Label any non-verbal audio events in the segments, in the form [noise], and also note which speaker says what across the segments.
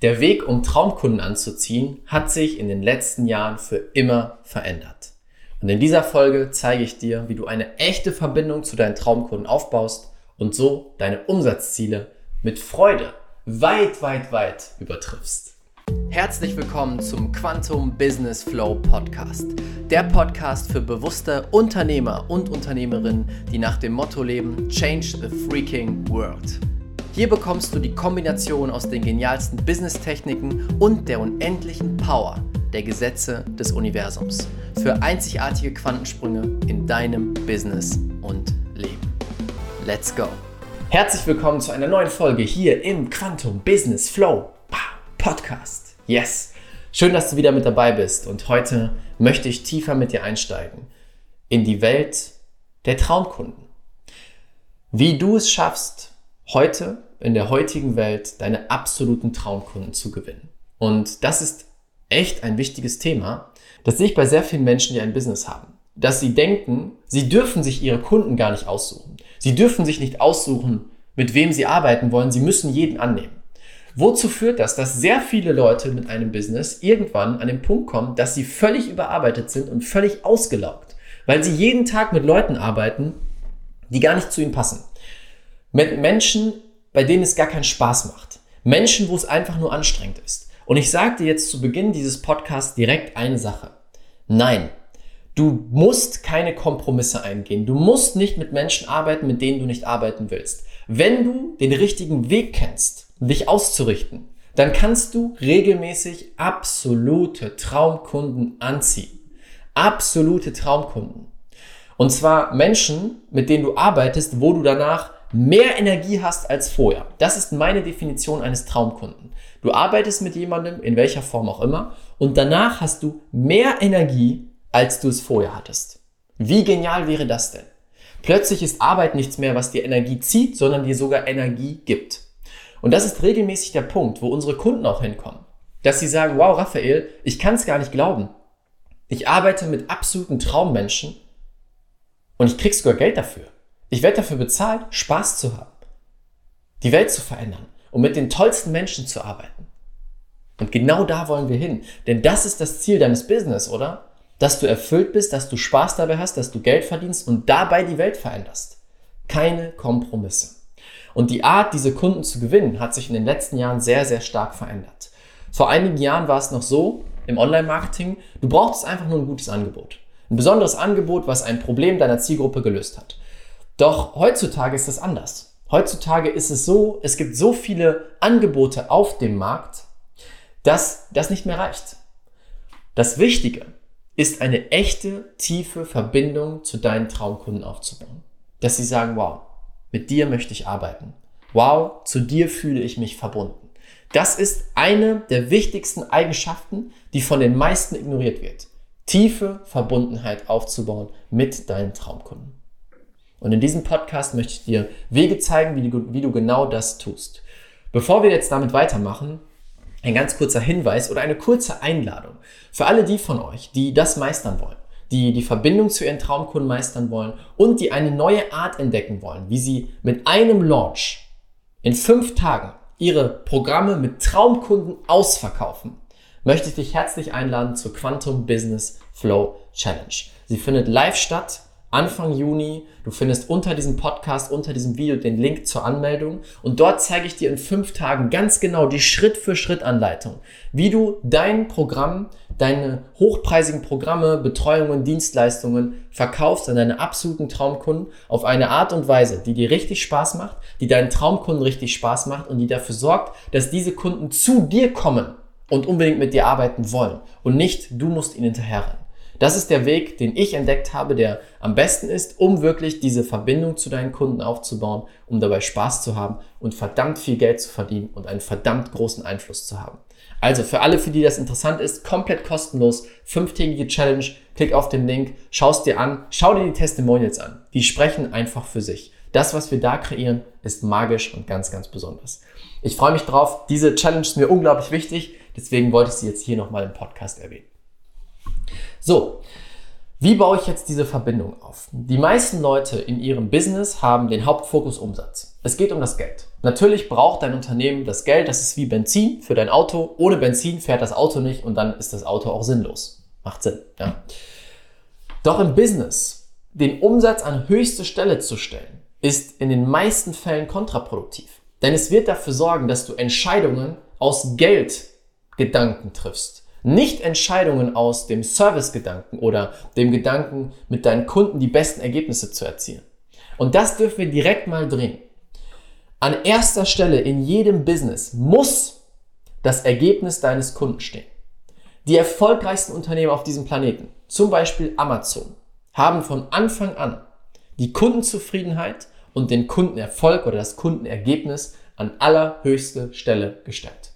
Speaker 1: Der Weg, um Traumkunden anzuziehen, hat sich in den letzten Jahren für immer verändert. Und in dieser Folge zeige ich dir, wie du eine echte Verbindung zu deinen Traumkunden aufbaust und so deine Umsatzziele mit Freude weit, weit, weit übertriffst. Herzlich willkommen zum Quantum Business Flow Podcast. Der Podcast für bewusste Unternehmer und Unternehmerinnen, die nach dem Motto leben, Change the Freaking World. Hier bekommst du die Kombination aus den genialsten Business-Techniken und der unendlichen Power der Gesetze des Universums für einzigartige Quantensprünge in deinem Business und Leben. Let's go! Herzlich willkommen zu einer neuen Folge hier im Quantum Business Flow Podcast. Yes! Schön, dass du wieder mit dabei bist und heute möchte ich tiefer mit dir einsteigen in die Welt der Traumkunden. Wie du es schaffst, heute in der heutigen Welt deine absoluten Traumkunden zu gewinnen. Und das ist echt ein wichtiges Thema. Das sehe ich bei sehr vielen Menschen, die ein Business haben. Dass sie denken, sie dürfen sich ihre Kunden gar nicht aussuchen. Sie dürfen sich nicht aussuchen, mit wem sie arbeiten wollen. Sie müssen jeden annehmen. Wozu führt das, dass sehr viele Leute mit einem Business irgendwann an den Punkt kommen, dass sie völlig überarbeitet sind und völlig ausgelaugt, weil sie jeden Tag mit Leuten arbeiten, die gar nicht zu ihnen passen. Mit Menschen, bei denen es gar keinen Spaß macht. Menschen, wo es einfach nur anstrengend ist. Und ich dir jetzt zu Beginn dieses Podcasts direkt eine Sache. Nein, du musst keine Kompromisse eingehen. Du musst nicht mit Menschen arbeiten, mit denen du nicht arbeiten willst. Wenn du den richtigen Weg kennst, dich auszurichten, dann kannst du regelmäßig absolute Traumkunden anziehen. Absolute Traumkunden. Und zwar Menschen, mit denen du arbeitest, wo du danach mehr Energie hast als vorher. Das ist meine Definition eines Traumkunden. Du arbeitest mit jemandem, in welcher Form auch immer, und danach hast du mehr Energie, als du es vorher hattest. Wie genial wäre das denn? Plötzlich ist Arbeit nichts mehr, was dir Energie zieht, sondern dir sogar Energie gibt. Und das ist regelmäßig der Punkt, wo unsere Kunden auch hinkommen. Dass sie sagen, wow, Raphael, ich kann es gar nicht glauben. Ich arbeite mit absoluten Traummenschen und ich krieg sogar Geld dafür. Ich werde dafür bezahlt, Spaß zu haben, die Welt zu verändern und mit den tollsten Menschen zu arbeiten. Und genau da wollen wir hin. Denn das ist das Ziel deines Business, oder? Dass du erfüllt bist, dass du Spaß dabei hast, dass du Geld verdienst und dabei die Welt veränderst. Keine Kompromisse. Und die Art, diese Kunden zu gewinnen, hat sich in den letzten Jahren sehr, sehr stark verändert. Vor einigen Jahren war es noch so, im Online-Marketing, du brauchst einfach nur ein gutes Angebot. Ein besonderes Angebot, was ein Problem deiner Zielgruppe gelöst hat. Doch heutzutage ist es anders. Heutzutage ist es so, es gibt so viele Angebote auf dem Markt, dass das nicht mehr reicht. Das Wichtige ist eine echte, tiefe Verbindung zu deinen Traumkunden aufzubauen. Dass sie sagen, wow, mit dir möchte ich arbeiten. Wow, zu dir fühle ich mich verbunden. Das ist eine der wichtigsten Eigenschaften, die von den meisten ignoriert wird. Tiefe Verbundenheit aufzubauen mit deinen Traumkunden. Und in diesem Podcast möchte ich dir Wege zeigen, wie du, wie du genau das tust. Bevor wir jetzt damit weitermachen, ein ganz kurzer Hinweis oder eine kurze Einladung für alle die von euch, die das meistern wollen, die die Verbindung zu ihren Traumkunden meistern wollen und die eine neue Art entdecken wollen, wie sie mit einem Launch in fünf Tagen ihre Programme mit Traumkunden ausverkaufen, möchte ich dich herzlich einladen zur Quantum Business Flow Challenge. Sie findet live statt Anfang Juni. Du findest unter diesem Podcast, unter diesem Video den Link zur Anmeldung. Und dort zeige ich dir in fünf Tagen ganz genau die Schritt-für-Schritt-Anleitung, wie du dein Programm, deine hochpreisigen Programme, Betreuungen, Dienstleistungen verkaufst an deine absoluten Traumkunden auf eine Art und Weise, die dir richtig Spaß macht, die deinen Traumkunden richtig Spaß macht und die dafür sorgt, dass diese Kunden zu dir kommen und unbedingt mit dir arbeiten wollen und nicht du musst ihnen hinterherrennen. Das ist der Weg, den ich entdeckt habe, der am besten ist, um wirklich diese Verbindung zu deinen Kunden aufzubauen, um dabei Spaß zu haben und verdammt viel Geld zu verdienen und einen verdammt großen Einfluss zu haben. Also für alle, für die das interessant ist, komplett kostenlos, fünftägige Challenge, klick auf den Link, schaust dir an, schau dir die Testimonials an. Die sprechen einfach für sich. Das, was wir da kreieren, ist magisch und ganz, ganz besonders. Ich freue mich drauf. Diese Challenge ist mir unglaublich wichtig. Deswegen wollte ich sie jetzt hier nochmal im Podcast erwähnen. So, Wie baue ich jetzt diese Verbindung auf? Die meisten Leute in ihrem Business haben den Hauptfokus Umsatz. Es geht um das Geld. Natürlich braucht dein Unternehmen das Geld, das ist wie Benzin für dein Auto. Ohne Benzin fährt das Auto nicht und dann ist das Auto auch sinnlos. Macht Sinn, ja. Doch im Business den Umsatz an höchste Stelle zu stellen, ist in den meisten Fällen kontraproduktiv. Denn es wird dafür sorgen, dass du Entscheidungen aus Geldgedanken triffst. Nicht Entscheidungen aus dem Servicegedanken oder dem Gedanken, mit deinen Kunden die besten Ergebnisse zu erzielen. Und das dürfen wir direkt mal drehen. An erster Stelle in jedem Business muss das Ergebnis deines Kunden stehen. Die erfolgreichsten Unternehmen auf diesem Planeten, zum Beispiel Amazon, haben von Anfang an die Kundenzufriedenheit und den Kundenerfolg oder das Kundenergebnis an allerhöchste Stelle gestellt.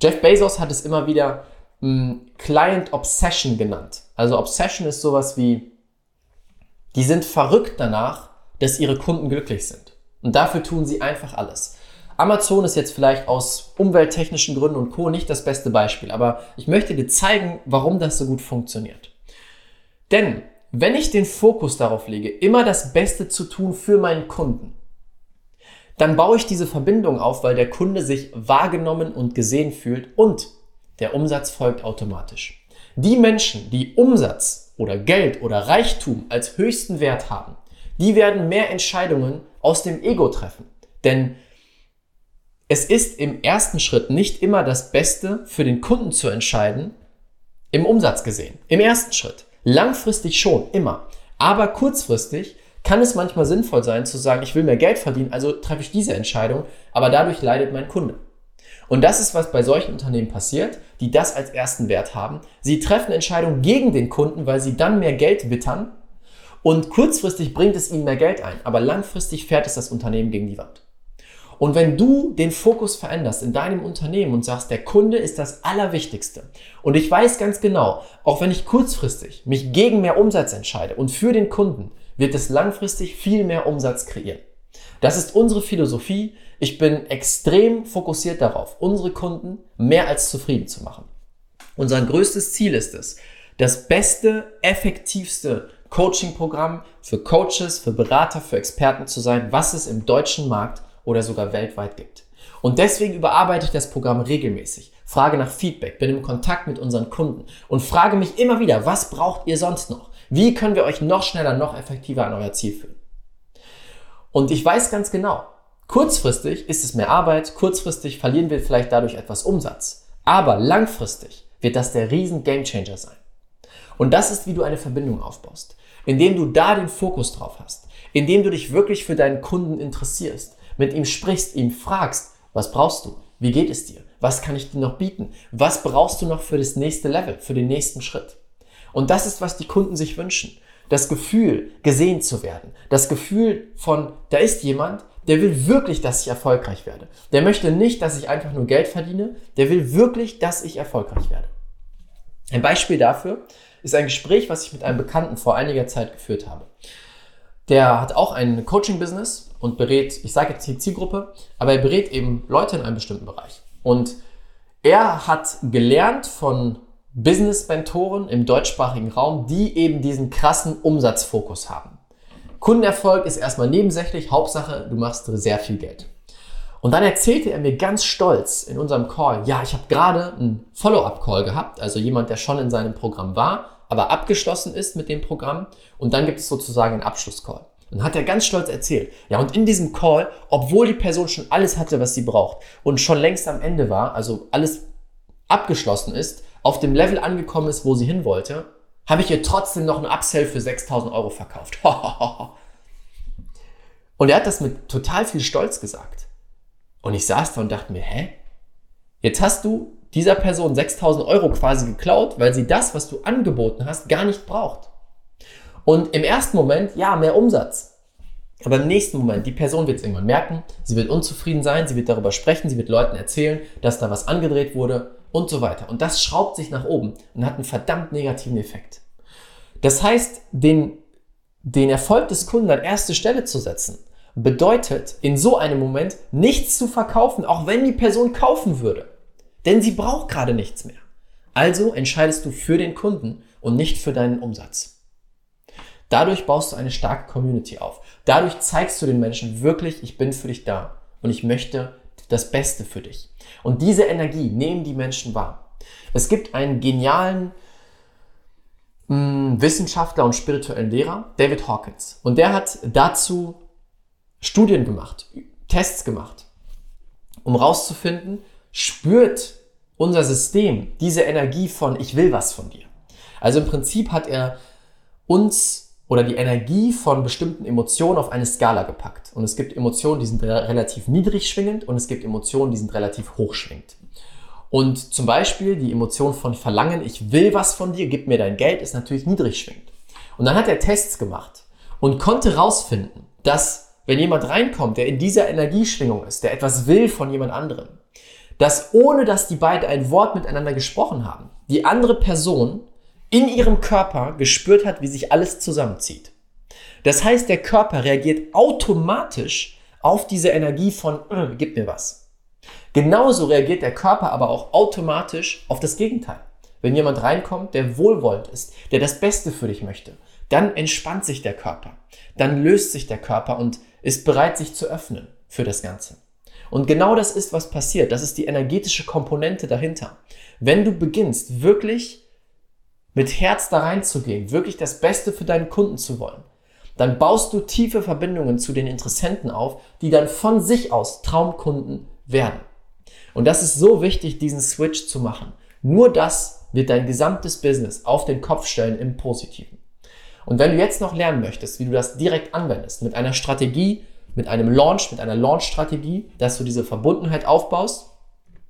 Speaker 1: Jeff Bezos hat es immer wieder mh, hm, Client Obsession genannt. Also Obsession ist sowas wie, die sind verrückt danach, dass ihre Kunden glücklich sind. Und dafür tun sie einfach alles. Amazon ist jetzt vielleicht aus umwelttechnischen Gründen und Co. nicht das beste Beispiel, aber ich möchte dir zeigen, warum das so gut funktioniert. Denn wenn ich den Fokus darauf lege, immer das Beste zu tun für meinen Kunden, dann baue ich diese Verbindung auf, weil der Kunde sich wahrgenommen und gesehen fühlt und der Umsatz folgt automatisch. Die Menschen, die Umsatz oder Geld oder Reichtum als höchsten Wert haben, die werden mehr Entscheidungen aus dem Ego treffen. Denn es ist im ersten Schritt nicht immer das Beste für den Kunden zu entscheiden, im Umsatz gesehen. Im ersten Schritt. Langfristig schon, immer. Aber kurzfristig kann es manchmal sinnvoll sein zu sagen, ich will mehr Geld verdienen, also treffe ich diese Entscheidung, aber dadurch leidet mein Kunde. Und das ist, was bei solchen Unternehmen passiert, die das als ersten Wert haben. Sie treffen Entscheidungen gegen den Kunden, weil sie dann mehr Geld wittern und kurzfristig bringt es ihnen mehr Geld ein, aber langfristig fährt es das Unternehmen gegen die Wand. Und wenn du den Fokus veränderst in deinem Unternehmen und sagst, der Kunde ist das Allerwichtigste und ich weiß ganz genau, auch wenn ich kurzfristig mich gegen mehr Umsatz entscheide und für den Kunden, wird es langfristig viel mehr Umsatz kreieren. Das ist unsere Philosophie. Ich bin extrem fokussiert darauf, unsere Kunden mehr als zufrieden zu machen. Unser größtes Ziel ist es, das beste, effektivste Coaching-Programm für Coaches, für Berater, für Experten zu sein, was es im deutschen Markt oder sogar weltweit gibt. Und deswegen überarbeite ich das Programm regelmäßig, frage nach Feedback, bin im Kontakt mit unseren Kunden und frage mich immer wieder, was braucht ihr sonst noch? Wie können wir euch noch schneller, noch effektiver an euer Ziel führen? Und ich weiß ganz genau, kurzfristig ist es mehr Arbeit, kurzfristig verlieren wir vielleicht dadurch etwas Umsatz, aber langfristig wird das der riesen Gamechanger sein. Und das ist, wie du eine Verbindung aufbaust, indem du da den Fokus drauf hast, indem du dich wirklich für deinen Kunden interessierst, mit ihm sprichst, ihm fragst, was brauchst du? Wie geht es dir? Was kann ich dir noch bieten? Was brauchst du noch für das nächste Level, für den nächsten Schritt? Und das ist, was die Kunden sich wünschen. Das Gefühl, gesehen zu werden. Das Gefühl von, da ist jemand, der will wirklich, dass ich erfolgreich werde. Der möchte nicht, dass ich einfach nur Geld verdiene. Der will wirklich, dass ich erfolgreich werde. Ein Beispiel dafür ist ein Gespräch, was ich mit einem Bekannten vor einiger Zeit geführt habe. Der hat auch ein Coaching-Business und berät, ich sage jetzt die Zielgruppe, aber er berät eben Leute in einem bestimmten Bereich. Und er hat gelernt von Business-Mentoren im deutschsprachigen Raum, die eben diesen krassen Umsatzfokus haben. Kundenerfolg ist erstmal nebensächlich, Hauptsache, du machst sehr viel Geld. Und dann erzählte er mir ganz stolz in unserem Call, ja, ich habe gerade einen Follow-up-Call gehabt, also jemand, der schon in seinem Programm war, aber abgeschlossen ist mit dem Programm. Und dann gibt es sozusagen einen Abschlusscall. Und hat er ganz stolz erzählt. Ja, und in diesem Call, obwohl die Person schon alles hatte, was sie braucht und schon längst am Ende war, also alles abgeschlossen ist, auf dem Level angekommen ist, wo sie hin wollte, habe ich ihr trotzdem noch einen Upsell für 6000 Euro verkauft. [laughs] und er hat das mit total viel Stolz gesagt. Und ich saß da und dachte mir, hä? Jetzt hast du dieser Person 6000 Euro quasi geklaut, weil sie das, was du angeboten hast, gar nicht braucht. Und im ersten Moment, ja, mehr Umsatz. Aber im nächsten Moment, die Person wird es irgendwann merken, sie wird unzufrieden sein, sie wird darüber sprechen, sie wird Leuten erzählen, dass da was angedreht wurde und so weiter. Und das schraubt sich nach oben und hat einen verdammt negativen Effekt. Das heißt, den, den Erfolg des Kunden an erste Stelle zu setzen, bedeutet in so einem Moment nichts zu verkaufen, auch wenn die Person kaufen würde. Denn sie braucht gerade nichts mehr. Also entscheidest du für den Kunden und nicht für deinen Umsatz. Dadurch baust du eine starke Community auf. Dadurch zeigst du den Menschen wirklich, ich bin für dich da und ich möchte das Beste für dich. Und diese Energie nehmen die Menschen wahr. Es gibt einen genialen mh, hm, Wissenschaftler und spirituellen Lehrer, David Hawkins. Und der hat dazu Studien gemacht, Tests gemacht, um rauszufinden, spürt unser System diese Energie von ich will was von dir. Also im Prinzip hat er uns oder die Energie von bestimmten Emotionen auf eine Skala gepackt. Und es gibt Emotionen, die sind relativ niedrig schwingend und es gibt Emotionen, die sind relativ hoch schwingend. Und zum Beispiel die Emotion von Verlangen, ich will was von dir, gib mir dein Geld, ist natürlich niedrig schwingend. Und dann hat er Tests gemacht und konnte rausfinden, dass wenn jemand reinkommt, der in dieser Energieschwingung ist, der etwas will von jemand anderem, dass ohne dass die beiden ein Wort miteinander gesprochen haben, die andere Person in ihrem Körper gespürt hat, wie sich alles zusammenzieht. Das heißt, der Körper reagiert automatisch auf diese Energie von, äh, gib mir was. Genauso reagiert der Körper aber auch automatisch auf das Gegenteil. Wenn jemand reinkommt, der wohlwollend ist, der das Beste für dich möchte, dann entspannt sich der Körper. Dann löst sich der Körper und ist bereit, sich zu öffnen für das Ganze. Und genau das ist, was passiert. Das ist die energetische Komponente dahinter. Wenn du beginnst, wirklich mit Herz da reinzugehen, wirklich das Beste für deinen Kunden zu wollen, dann baust du tiefe Verbindungen zu den Interessenten auf, die dann von sich aus Traumkunden werden. Und das ist so wichtig, diesen Switch zu machen. Nur das wird dein gesamtes Business auf den Kopf stellen im Positiven. Und wenn du jetzt noch lernen möchtest, wie du das direkt anwendest, mit einer Strategie, mit einem Launch, mit einer Launch-Strategie, dass du diese Verbundenheit aufbaust,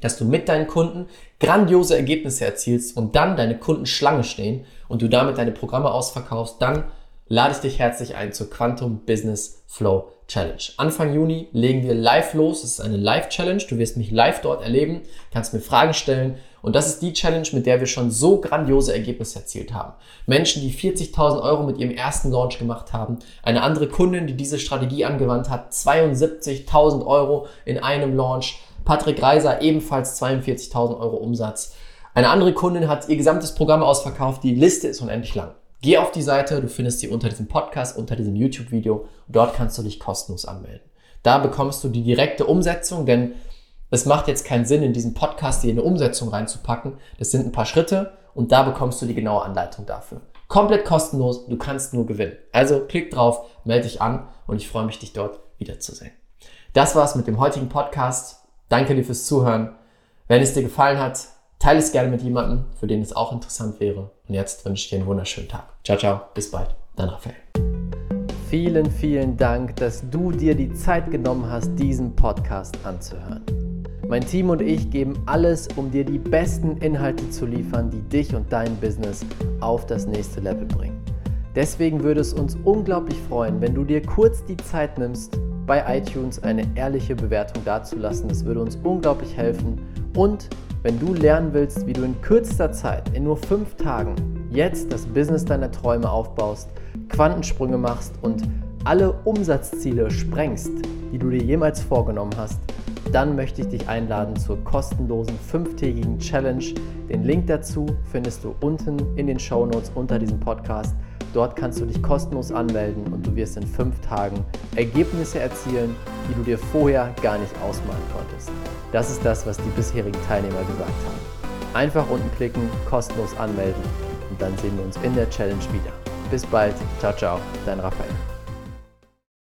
Speaker 1: dass du mit deinen Kunden grandiose Ergebnisse erzielst und dann deine Kunden Schlange stehen und du damit deine Programme ausverkaufst, dann lade ich dich herzlich ein zur Quantum Business Flow Challenge. Anfang Juni legen wir live los. Es ist eine Live-Challenge. Du wirst mich live dort erleben, kannst mir Fragen stellen. Und das ist die Challenge, mit der wir schon so grandiose Ergebnisse erzielt haben. Menschen, die 40.000 Euro mit ihrem ersten Launch gemacht haben. Eine andere Kundin, die diese Strategie angewandt hat, 72.000 Euro in einem Launch Patrick Reiser ebenfalls 42.000 Euro Umsatz. Eine andere Kundin hat ihr gesamtes Programm ausverkauft. Die Liste ist unendlich lang. Geh auf die Seite, du findest sie unter diesem Podcast, unter diesem YouTube-Video. Dort kannst du dich kostenlos anmelden. Da bekommst du die direkte Umsetzung, denn es macht jetzt keinen Sinn, in diesen Podcast dir eine Umsetzung reinzupacken. Das sind ein paar Schritte und da bekommst du die genaue Anleitung dafür. Komplett kostenlos, du kannst nur gewinnen. Also klick drauf, melde dich an und ich freue mich, dich dort wiederzusehen. Das war's mit dem heutigen Podcast. Danke dir fürs Zuhören. Wenn es dir gefallen hat, teile es gerne mit jemandem, für den es auch interessant wäre. Und jetzt wünsche ich dir einen wunderschönen Tag. Ciao, ciao, bis bald. Dein Raphael. Vielen, vielen Dank, dass du dir die Zeit genommen hast, diesen Podcast anzuhören. Mein Team und ich geben alles, um dir die besten Inhalte zu liefern, die dich und dein Business auf das nächste Level bringen. Deswegen würde es uns unglaublich freuen, wenn du dir kurz die Zeit nimmst, bei iTunes eine ehrliche Bewertung dazulassen. Das würde uns unglaublich helfen. Und wenn du lernen willst, wie du in kürzester Zeit, in nur fünf Tagen, jetzt das Business deiner Träume aufbaust, Quantensprünge machst und alle Umsatzziele sprengst, die du dir jemals vorgenommen hast, dann möchte ich dich einladen zur kostenlosen fünftägigen Challenge. Den Link dazu findest du unten in den Show Notes unter diesem Podcast. Dort kannst du dich kostenlos anmelden und du wirst in fünf Tagen Ergebnisse erzielen, die du dir vorher gar nicht ausmalen konntest. Das ist das, was die bisherigen Teilnehmer gesagt haben. Einfach unten klicken, kostenlos anmelden und dann sehen wir uns in der Challenge wieder. Bis bald, ciao, ciao, dein Raphael.